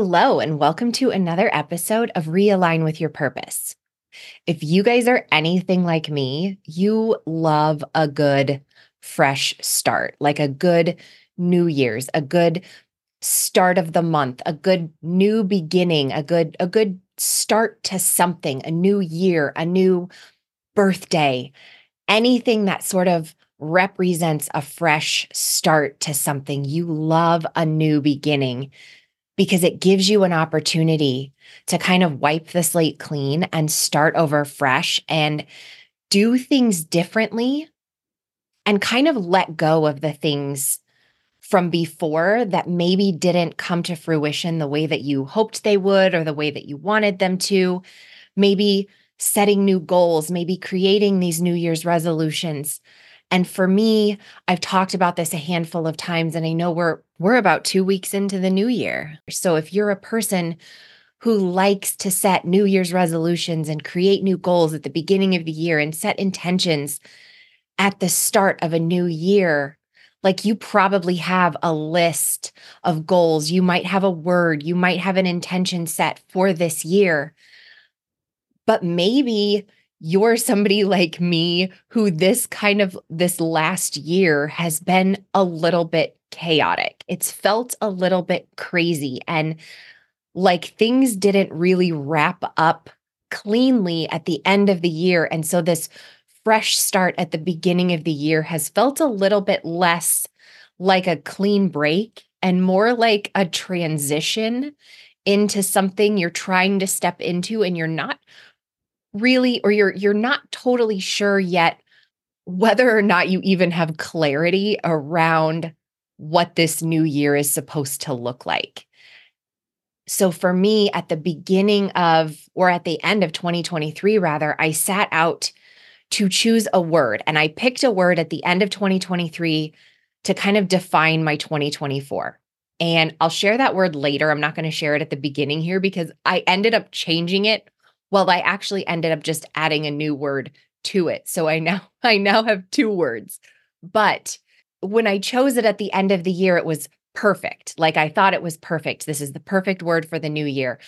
Hello, and welcome to another episode of Realign with Your Purpose. If you guys are anything like me, you love a good fresh start, like a good New Year's, a good start of the month, a good new beginning, a good a good start to something, a new year, a new birthday, anything that sort of represents a fresh start to something. You love a new beginning because it gives you an opportunity to kind of wipe the slate clean and start over fresh and do things differently and kind of let go of the things from before that maybe didn't come to fruition the way that you hoped they would or the way that you wanted them to. Maybe setting new goals, maybe creating these New Year's resolutions. And for me, I've talked about this a handful of times and I know we're we're about 2 weeks into the new year. So if you're a person who likes to set New Year's resolutions and create new goals at the beginning of the year and set intentions at the start of a new year, like you probably have a list of goals. You might have a word, you might have an intention set for this year. But maybe you're somebody like me who this kind of this last year has been a little bit chaotic. It's felt a little bit crazy and like things didn't really wrap up cleanly at the end of the year and so this fresh start at the beginning of the year has felt a little bit less like a clean break and more like a transition into something you're trying to step into and you're not really or you're you're not totally sure yet whether or not you even have clarity around what this new year is supposed to look like. So for me at the beginning of or at the end of 2023 rather, I sat out to choose a word and I picked a word at the end of 2023 to kind of define my 2024. And I'll share that word later. I'm not going to share it at the beginning here because I ended up changing it well, I actually ended up just adding a new word to it. So I now I now have two words. But when I chose it at the end of the year, it was perfect. Like I thought it was perfect. This is the perfect word for the new year.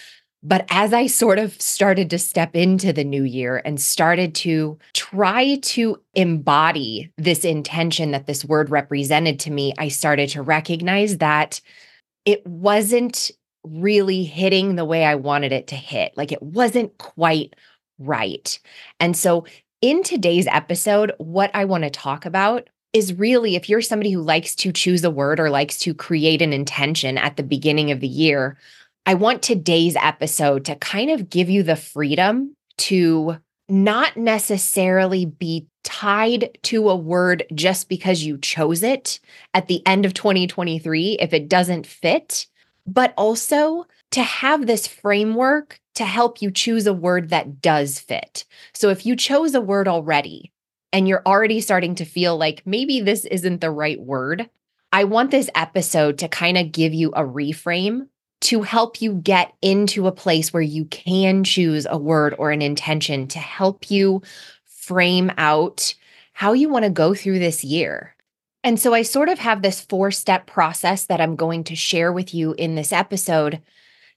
But as I sort of started to step into the new year and started to try to embody this intention that this word represented to me, I started to recognize that it wasn't really hitting the way I wanted it to hit. Like it wasn't quite right. And so, in today's episode, what I want to talk about is really if you're somebody who likes to choose a word or likes to create an intention at the beginning of the year, I want today's episode to kind of give you the freedom to not necessarily be tied to a word just because you chose it at the end of 2023 if it doesn't fit but also to have this framework to help you choose a word that does fit. So if you chose a word already and you're already starting to feel like maybe this isn't the right word, I want this episode to kind of give you a reframe to help you get into a place where you can choose a word or an intention to help you frame out how you want to go through this year. And so I sort of have this four step process that I'm going to share with you in this episode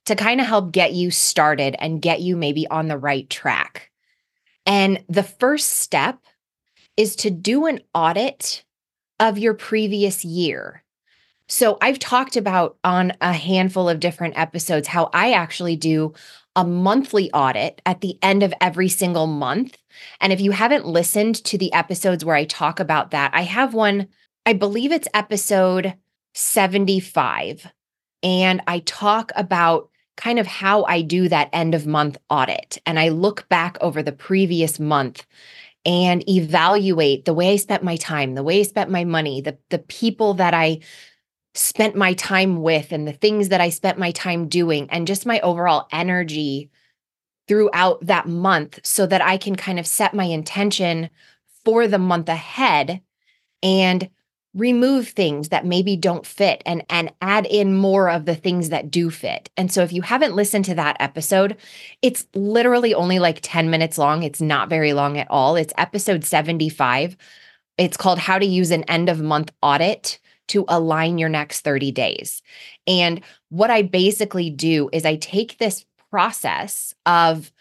to kind of help get you started and get you maybe on the right track. And the first step is to do an audit of your previous year. So I've talked about on a handful of different episodes how I actually do a monthly audit at the end of every single month. And if you haven't listened to the episodes where I talk about that, I have one, I believe it's episode 75. And I talk about kind of how I do that end of month audit. And I look back over the previous month and evaluate the way I spent my time, the way I spent my money, the, the people that I spent my time with, and the things that I spent my time doing, and just my overall energy throughout that month so that I can kind of set my intention for the month ahead and remove things that maybe don't fit and and add in more of the things that do fit. And so if you haven't listened to that episode, it's literally only like 10 minutes long. It's not very long at all. It's episode 75. It's called How to Use an End of Month Audit to Align Your Next 30 Days. And what I basically do is I take this process of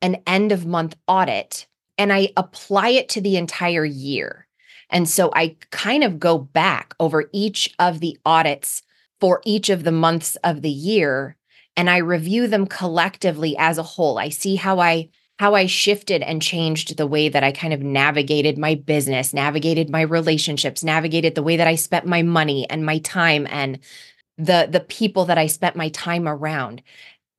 an end of month audit and I apply it to the entire year. And so I kind of go back over each of the audits for each of the months of the year and I review them collectively as a whole. I see how I how I shifted and changed the way that I kind of navigated my business, navigated my relationships, navigated the way that I spent my money and my time and the the people that I spent my time around.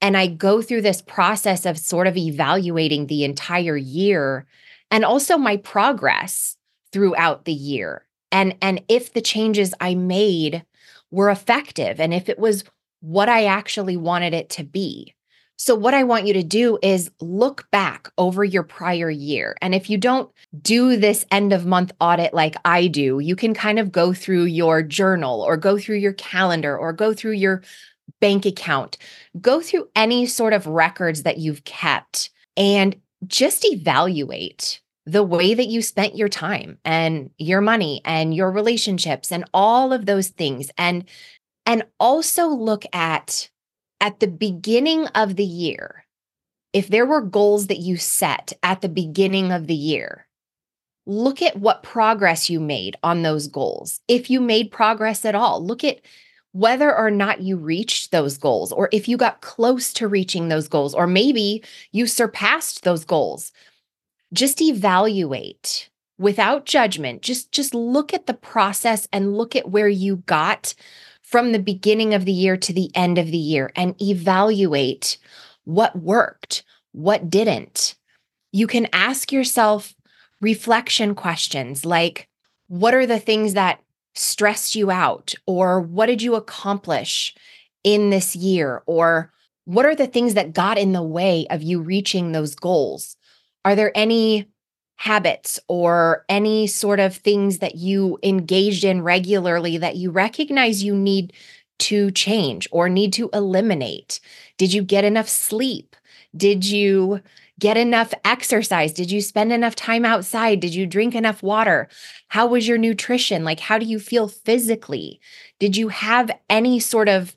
And I go through this process of sort of evaluating the entire year and also my progress throughout the year. And and if the changes i made were effective and if it was what i actually wanted it to be. So what i want you to do is look back over your prior year. And if you don't do this end of month audit like i do you can kind of go through your journal or go through your calendar or go through your bank account. Go through any sort of records that you've kept and just evaluate the way that you spent your time and your money and your relationships and all of those things. And and also look at at the beginning of the year. If there were goals that you set at the beginning of the year look at what progress you made on those goals. If you made progress at all look at whether or not you reached those goals or if you got close to reaching those goals or maybe you surpassed those goals just evaluate without judgment. Just just look at the process and look at where you got from the beginning of the year to the end of the year and evaluate what worked what didn't. You can ask yourself reflection questions like what are the things that stressed you out? Or what did you accomplish in this year? Or what are the things that got in the way of you reaching those goals are there any habits or any sort of things that you engaged in regularly that you recognize you need to change or need to eliminate? Did you get enough sleep? Did you get enough exercise? Did you spend enough time outside? Did you drink enough water? How was your nutrition? Like, how do you feel physically? Did you have any sort of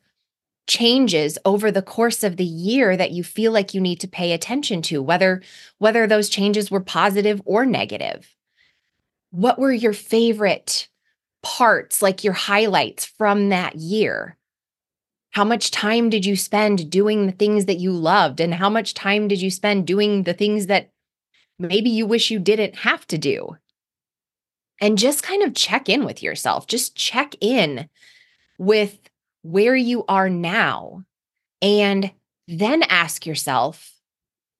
changes over the course of the year that you feel like you need to pay attention to whether whether those changes were positive or negative. What were your favorite parts like your highlights from that year? How much time did you spend doing the things that you loved and how much time did you spend doing the things that maybe you wish you didn't have to do? And just kind of check in with yourself. Just check in with where you are now and then ask yourself,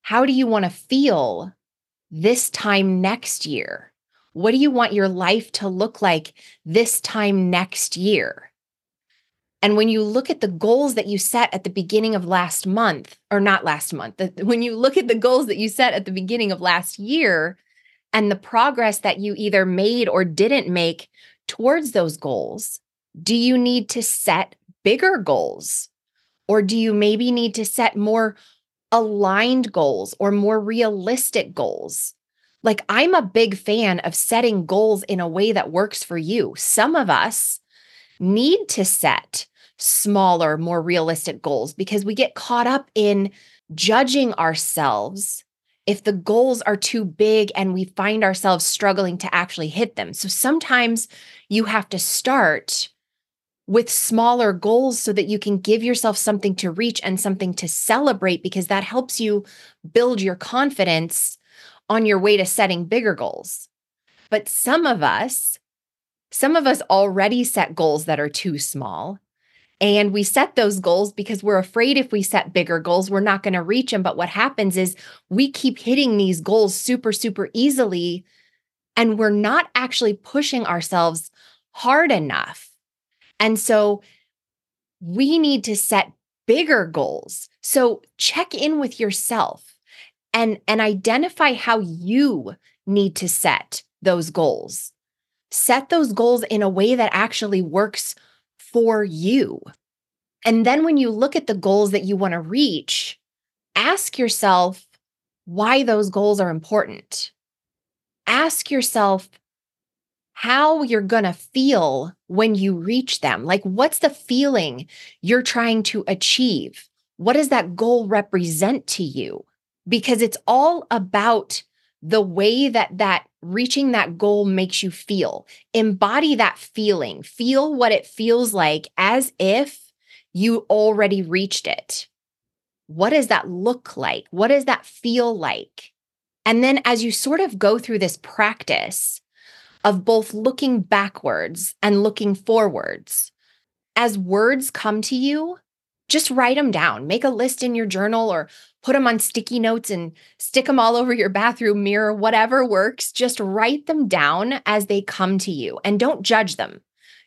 how do you want to feel this time next year? What do you want your life to look like this time next year? And when you look at the goals that you set at the beginning of last month, or not last month, when you look at the goals that you set at the beginning of last year and the progress that you either made or didn't make towards those goals, do you need to set bigger goals? Or do you maybe need to set more aligned goals or more realistic goals? Like, I'm a big fan of setting goals in a way that works for you. Some of us need to set smaller, more realistic goals because we get caught up in judging ourselves if the goals are too big and we find ourselves struggling to actually hit them. So sometimes you have to start with smaller goals so that you can give yourself something to reach and something to celebrate because that helps you build your confidence on your way to setting bigger goals. But some of us, some of us already set goals that are too small. And we set those goals because we're afraid if we set bigger goals, we're not going to reach them. But what happens is we keep hitting these goals super, super easily. And we're not actually pushing ourselves hard enough and so we need to set bigger goals. So check in with yourself and, and identify how you need to set those goals. Set those goals in a way that actually works for you. And then when you look at the goals that you want to reach, ask yourself why those goals are important. Ask yourself how you're going to feel when you reach them. Like, what's the feeling you're trying to achieve? What does that goal represent to you? Because it's all about the way that that reaching that goal makes you feel. Embody that feeling. Feel what it feels like as if you already reached it. What does that look like? What does that feel like? And then as you sort of go through this practice, of both looking backwards and looking forwards. As words come to you, just write them down. Make a list in your journal or put them on sticky notes and stick them all over your bathroom mirror, whatever works. Just write them down as they come to you and don't judge them.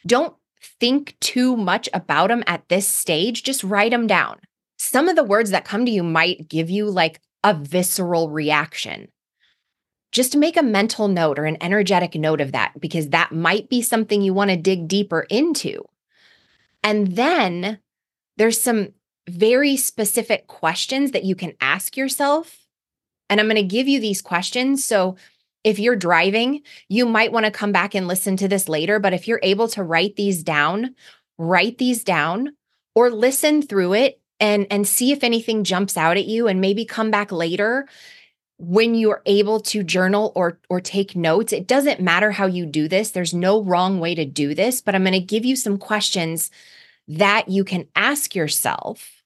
Don't think too much about them at this stage. Just write them down. Some of the words that come to you might give you like a visceral reaction just make a mental note or an energetic note of that because that might be something you want to dig deeper into. And then there's some very specific questions that you can ask yourself. And I'm going to give you these questions. So if you're driving, you might want to come back and listen to this later. But if you're able to write these down, write these down or listen through it and, and see if anything jumps out at you and maybe come back later when you're able to journal or or take notes it doesn't matter how you do this. There's no wrong way to do this but i'm going to give you some questions that you can ask yourself.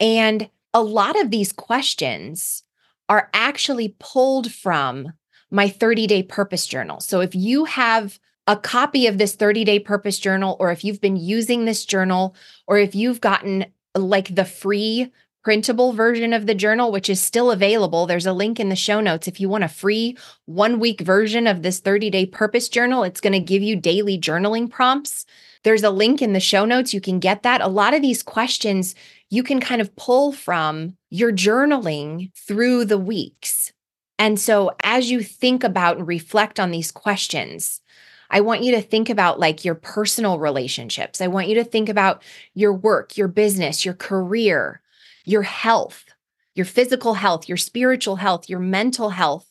And a lot of these questions are actually pulled from my 30 day purpose journal. So if you have a copy of this 30 day purpose journal or if you've been using this journal or if you've gotten like the free printable version of the journal, which is still available. There's a link in the show notes. If you want a free one week version of this 30 day purpose journal, it's going to give you daily journaling prompts. There's a link in the show notes. You can get that. A lot of these questions you can kind of pull from your journaling through the weeks. And so as you think about and reflect on these questions, I want you to think about like your personal relationships. I want you to think about your work, your business, your career, your health, your physical health, your spiritual health, your mental health.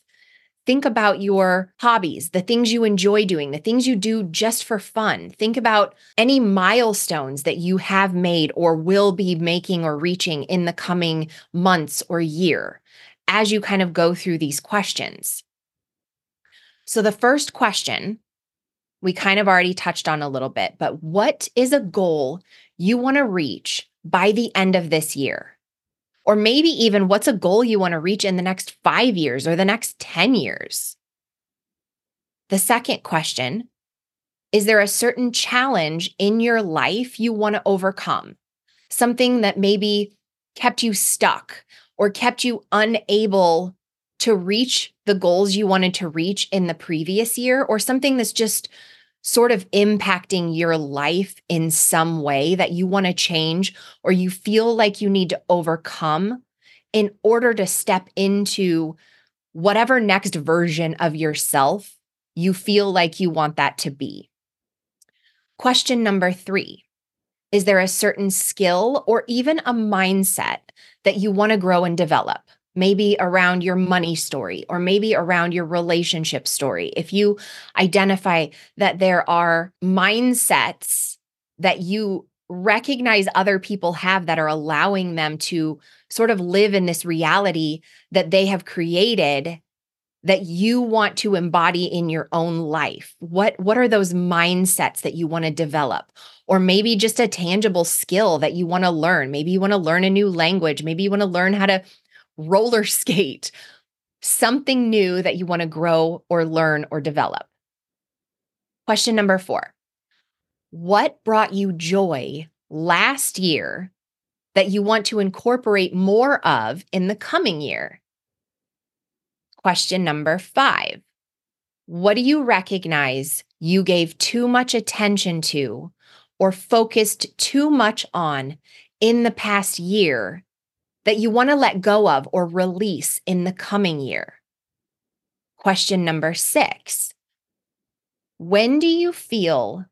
Think about your hobbies, the things you enjoy doing, the things you do just for fun. Think about any milestones that you have made or will be making or reaching in the coming months or year as you kind of go through these questions. So, the first question we kind of already touched on a little bit, but what is a goal you want to reach by the end of this year? Or maybe even what's a goal you want to reach in the next five years or the next 10 years? The second question is there a certain challenge in your life you want to overcome? Something that maybe kept you stuck or kept you unable to reach the goals you wanted to reach in the previous year, or something that's just sort of impacting your life in some way that you want to change or you feel like you need to overcome in order to step into whatever next version of yourself you feel like you want that to be. Question number three Is there a certain skill or even a mindset that you want to grow and develop? Maybe around your money story or maybe around your relationship story. If you identify that there are mindsets that you recognize other people have that are allowing them to sort of live in this reality that they have created that you want to embody in your own life what what are those mindsets that you want to develop? Or maybe just a tangible skill that you want to learn. Maybe you want to learn a new language. Maybe you want to learn how to roller skate, something new that you want to grow or learn or develop. Question number four What brought you joy last year that you want to incorporate more of in the coming year? Question number five What do you recognize you gave too much attention to or focused too much on in the past year that you want to let go of or release in the coming year? Question number six When do you feel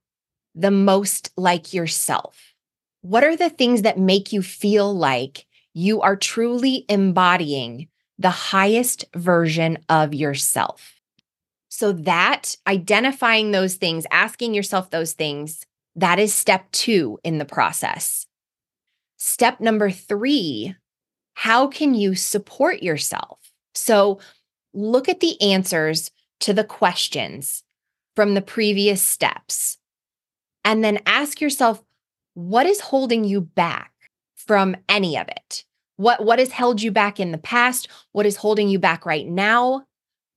the most like yourself? What are the things that make you feel like you are truly embodying the highest version of yourself? So, that identifying those things, asking yourself those things, that is step two in the process. Step number three how can you support yourself? So look at the answers to the questions from the previous steps and then ask yourself what is holding you back from any of it? What what has held you back in the past? What is holding you back right now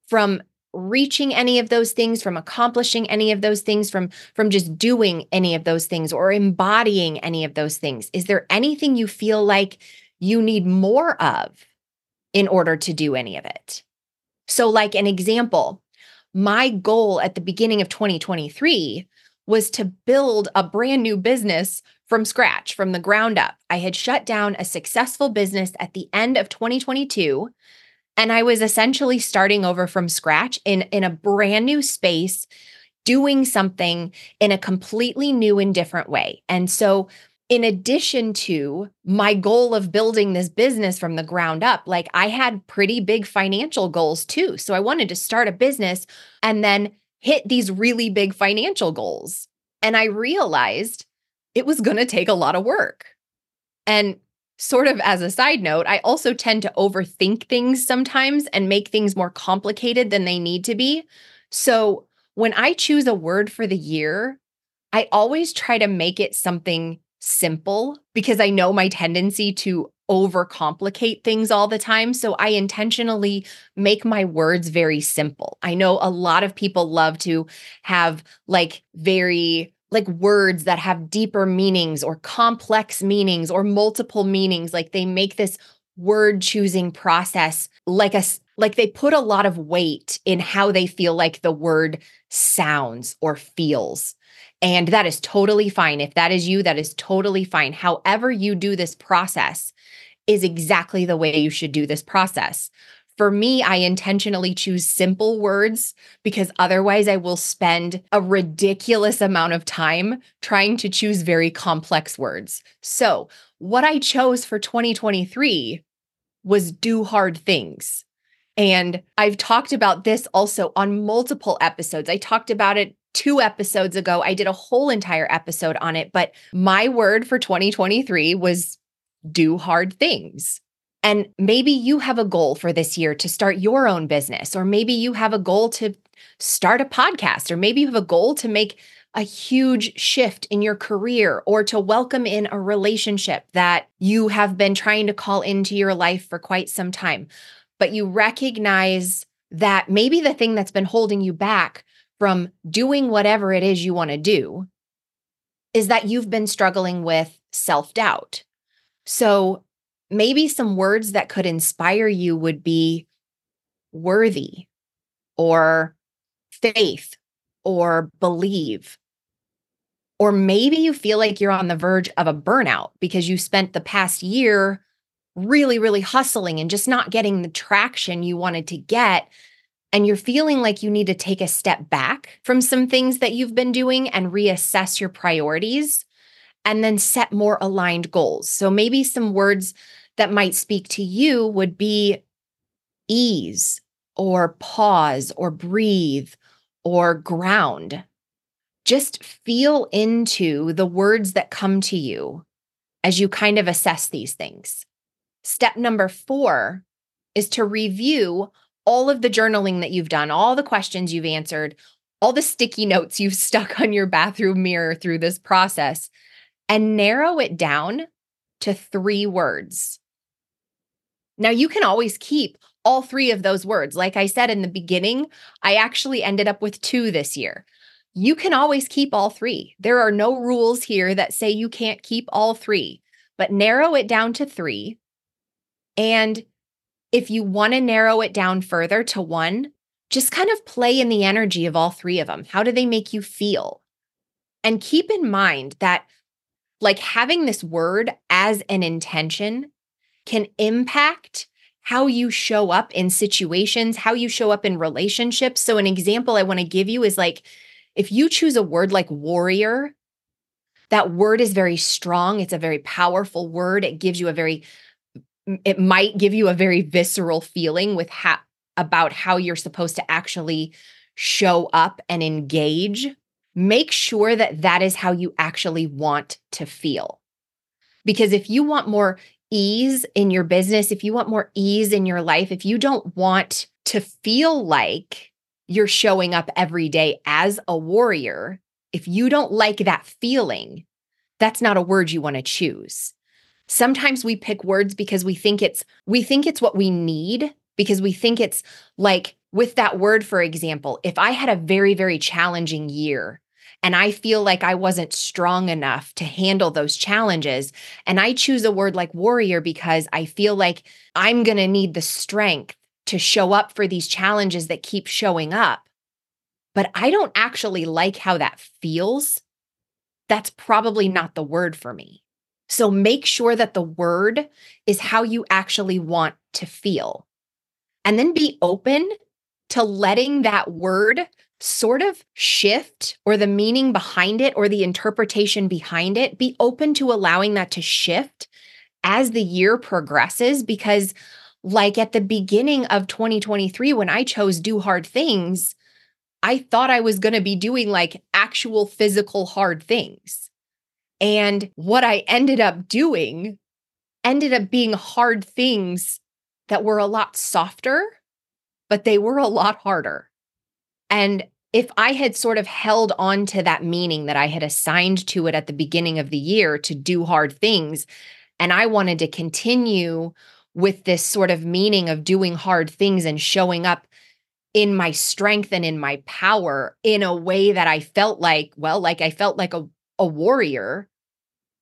from reaching any of those things from accomplishing any of those things from from just doing any of those things or embodying any of those things is there anything you feel like you need more of in order to do any of it. So, like an example, my goal at the beginning of 2023 was to build a brand new business from scratch, from the ground up. I had shut down a successful business at the end of 2022 and I was essentially starting over from scratch in in a brand new space doing something in a completely new and different way. And so in addition to my goal of building this business from the ground up, like I had pretty big financial goals too. So I wanted to start a business and then hit these really big financial goals. And I realized it was going to take a lot of work. And sort of as a side note, I also tend to overthink things sometimes and make things more complicated than they need to be. So when I choose a word for the year, I always try to make it something simple because I know my tendency to overcomplicate things all the time. So I intentionally make my words very simple. I know a lot of people love to have like very like words that have deeper meanings or complex meanings or multiple meanings like they make this word choosing process like a like they put a lot of weight in how they feel like the word sounds or feels and that is totally fine. If that is you, that is totally fine. However, you do this process is exactly the way you should do this process. For me, I intentionally choose simple words because otherwise I will spend a ridiculous amount of time trying to choose very complex words. So, what I chose for 2023 was do hard things. And I've talked about this also on multiple episodes. I talked about it two episodes ago. I did a whole entire episode on it, but my word for 2023 was do hard things. And maybe you have a goal for this year to start your own business, or maybe you have a goal to start a podcast, or maybe you have a goal to make a huge shift in your career or to welcome in a relationship that you have been trying to call into your life for quite some time. But you recognize that maybe the thing that's been holding you back from doing whatever it is you want to do is that you've been struggling with self doubt. So maybe some words that could inspire you would be worthy or faith or believe. Or maybe you feel like you're on the verge of a burnout because you spent the past year really, really hustling and just not getting the traction you wanted to get. And you're feeling like you need to take a step back from some things that you've been doing and reassess your priorities and then set more aligned goals. So maybe some words that might speak to you would be ease or pause or breathe or ground. Just feel into the words that come to you as you kind of assess these things. Step number four is to review all of the journaling that you've done, all the questions you've answered, all the sticky notes you've stuck on your bathroom mirror through this process, and narrow it down to three words. Now, you can always keep all three of those words. Like I said in the beginning, I actually ended up with two this year. You can always keep all three. There are no rules here that say you can't keep all three, but narrow it down to three. And if you want to narrow it down further to one, just kind of play in the energy of all three of them. How do they make you feel? And keep in mind that, like, having this word as an intention can impact how you show up in situations, how you show up in relationships. So, an example I want to give you is like if you choose a word like warrior, that word is very strong. It's a very powerful word. It gives you a very, it might give you a very visceral feeling with how about how you're supposed to actually show up and engage. Make sure that that is how you actually want to feel. Because if you want more ease in your business, if you want more ease in your life, if you don't want to feel like you're showing up every day as a warrior, if you don't like that feeling, that's not a word you want to choose. Sometimes we pick words because we think it's we think it's what we need because we think it's like with that word for example, if I had a very very challenging year and I feel like I wasn't strong enough to handle those challenges. And I choose a word like warrior because I feel like I'm going to need the strength to show up for these challenges that keep showing up. But I don't actually like how that feels. That's probably not the word for me. So make sure that the word is how you actually want to feel. And then be open to letting that word sort of shift or the meaning behind it or the interpretation behind it, be open to allowing that to shift as the year progresses. Because, like at the beginning of 2023, when I chose do hard things, I thought I was going to be doing like actual physical hard things. And what I ended up doing ended up being hard things that were a lot softer, but they were a lot harder. And if I had sort of held on to that meaning that I had assigned to it at the beginning of the year to do hard things, and I wanted to continue with this sort of meaning of doing hard things and showing up in my strength and in my power in a way that I felt like, well, like I felt like a, a warrior,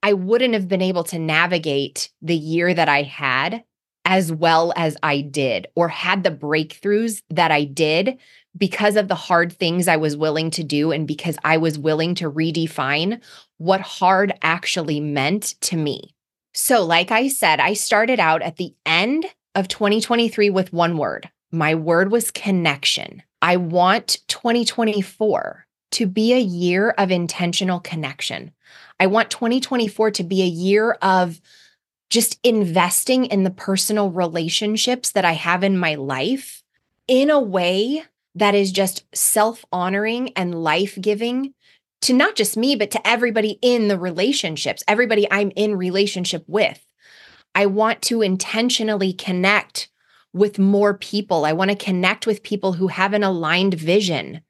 I wouldn't have been able to navigate the year that I had as well as I did or had the breakthroughs that I did because of the hard things I was willing to do and because I was willing to redefine what hard actually meant to me. So, like I said, I started out at the end of 2023 with one word. My word was connection. I want 2024 to be a year of intentional connection. I want 2024 to be a year of just investing in the personal relationships that I have in my life in a way that is just self honoring and life giving to not just me, but to everybody in the relationships, everybody I'm in relationship with. I want to intentionally connect with more people. I want to connect with people who have an aligned vision.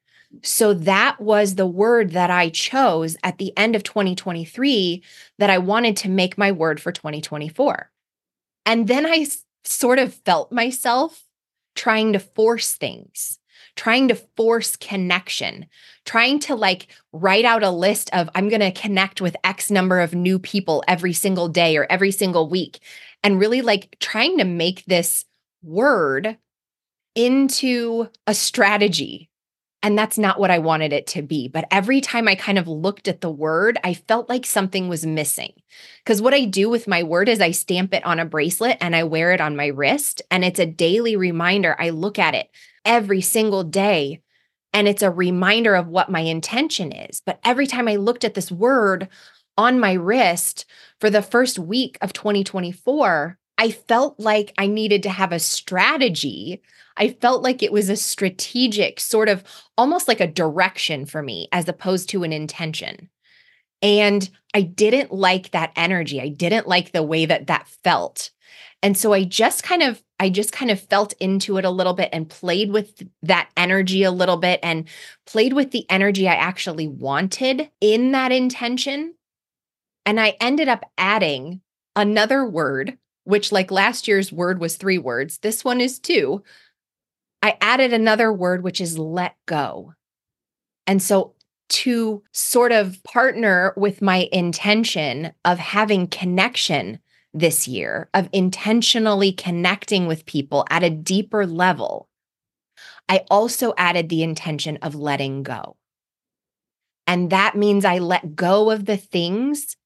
So that was the word that I chose at the end of 2023 that I wanted to make my word for 2024. And then I sort of felt myself trying to force things trying to force connection, trying to like write out a list of, I'm going to connect with X number of new people every single day or every single week, and really like trying to make this word into a strategy And that's not what I wanted it to be. But every time I kind of looked at the word, I felt like something was missing. Because what I do with my word is I stamp it on a bracelet and I wear it on my wrist. And it's a daily reminder. I look at it every single day. And it's a reminder of what my intention is. But every time I looked at this word on my wrist for the first week of 2024, I felt like I needed to have a strategy I felt like it was a strategic sort of almost like a direction for me as opposed to an intention. And I didn't like that energy. I didn't like the way that that felt. And so I just kind of I just kind of felt into it a little bit and played with that energy a little bit and played with the energy I actually wanted in that intention. And I ended up adding another word, which like last year's word was 3 words. This one is 2. I added another word, which is let go. And so to sort of partner with my intention of having connection this year, of intentionally connecting with people at a deeper level, I also added the intention of letting go. And that means I let go of the things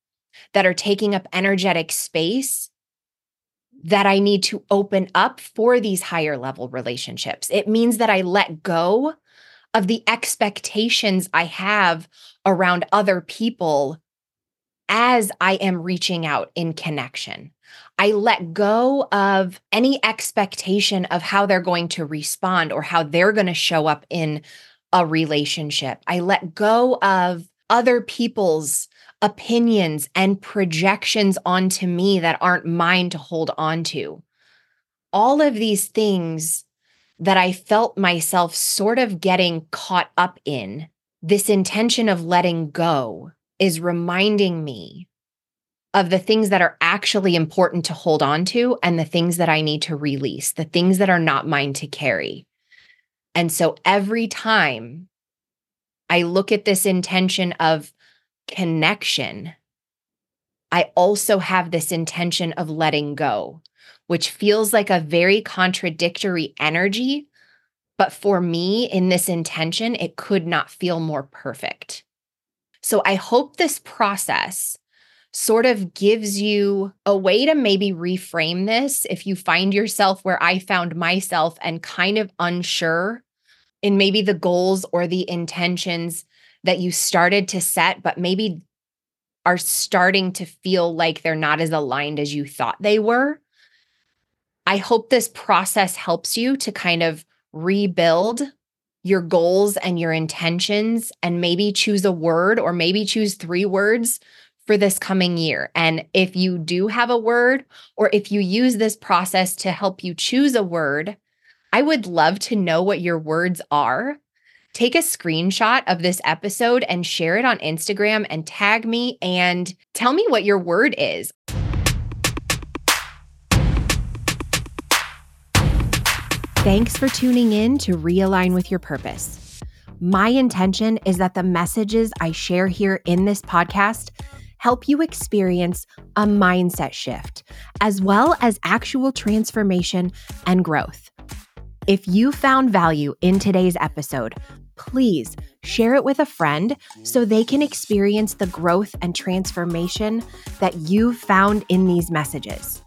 that are taking up energetic space that I need to open up for these higher level relationships. It means that I let go of the expectations I have around other people as I am reaching out in connection. I let go of any expectation of how they're going to respond or how they're going to show up in a relationship. I let go of other people's opinions and projections onto me that aren't mine to hold on to. All of these things that I felt myself sort of getting caught up in, this intention of letting go is reminding me of the things that are actually important to hold on to and the things that I need to release, the things that are not mine to carry. And so every time I look at this intention of connection, I also have this intention of letting go, which feels like a very contradictory energy. But for me, in this intention, it could not feel more perfect. So I hope this process sort of gives you a way to maybe reframe this if you find yourself where I found myself and kind of unsure in maybe the goals or the intentions that you started to set, but maybe are starting to feel like they're not as aligned as you thought they were. I hope this process helps you to kind of rebuild your goals and your intentions and maybe choose a word or maybe choose three words for this coming year. And if you do have a word or if you use this process to help you choose a word, I would love to know what your words are take a screenshot of this episode and share it on Instagram and tag me and tell me what your word is. Thanks for tuning in to Realign with Your Purpose. My intention is that the messages I share here in this podcast help you experience a mindset shift, as well as actual transformation and growth. If you found value in today's episode, please share it with a friend so they can experience the growth and transformation that you've found in these messages.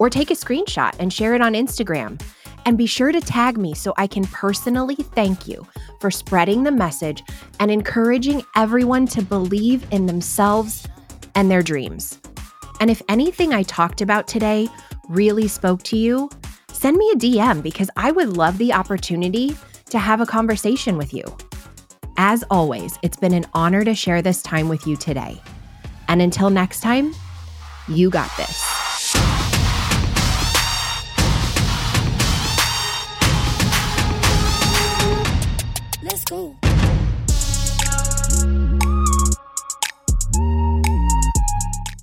Or take a screenshot and share it on Instagram. And be sure to tag me so I can personally thank you for spreading the message and encouraging everyone to believe in themselves and their dreams. And if anything I talked about today really spoke to you, send me a DM because I would love the opportunity to have a conversation with you. As always, it's been an honor to share this time with you today. And until next time, you got this.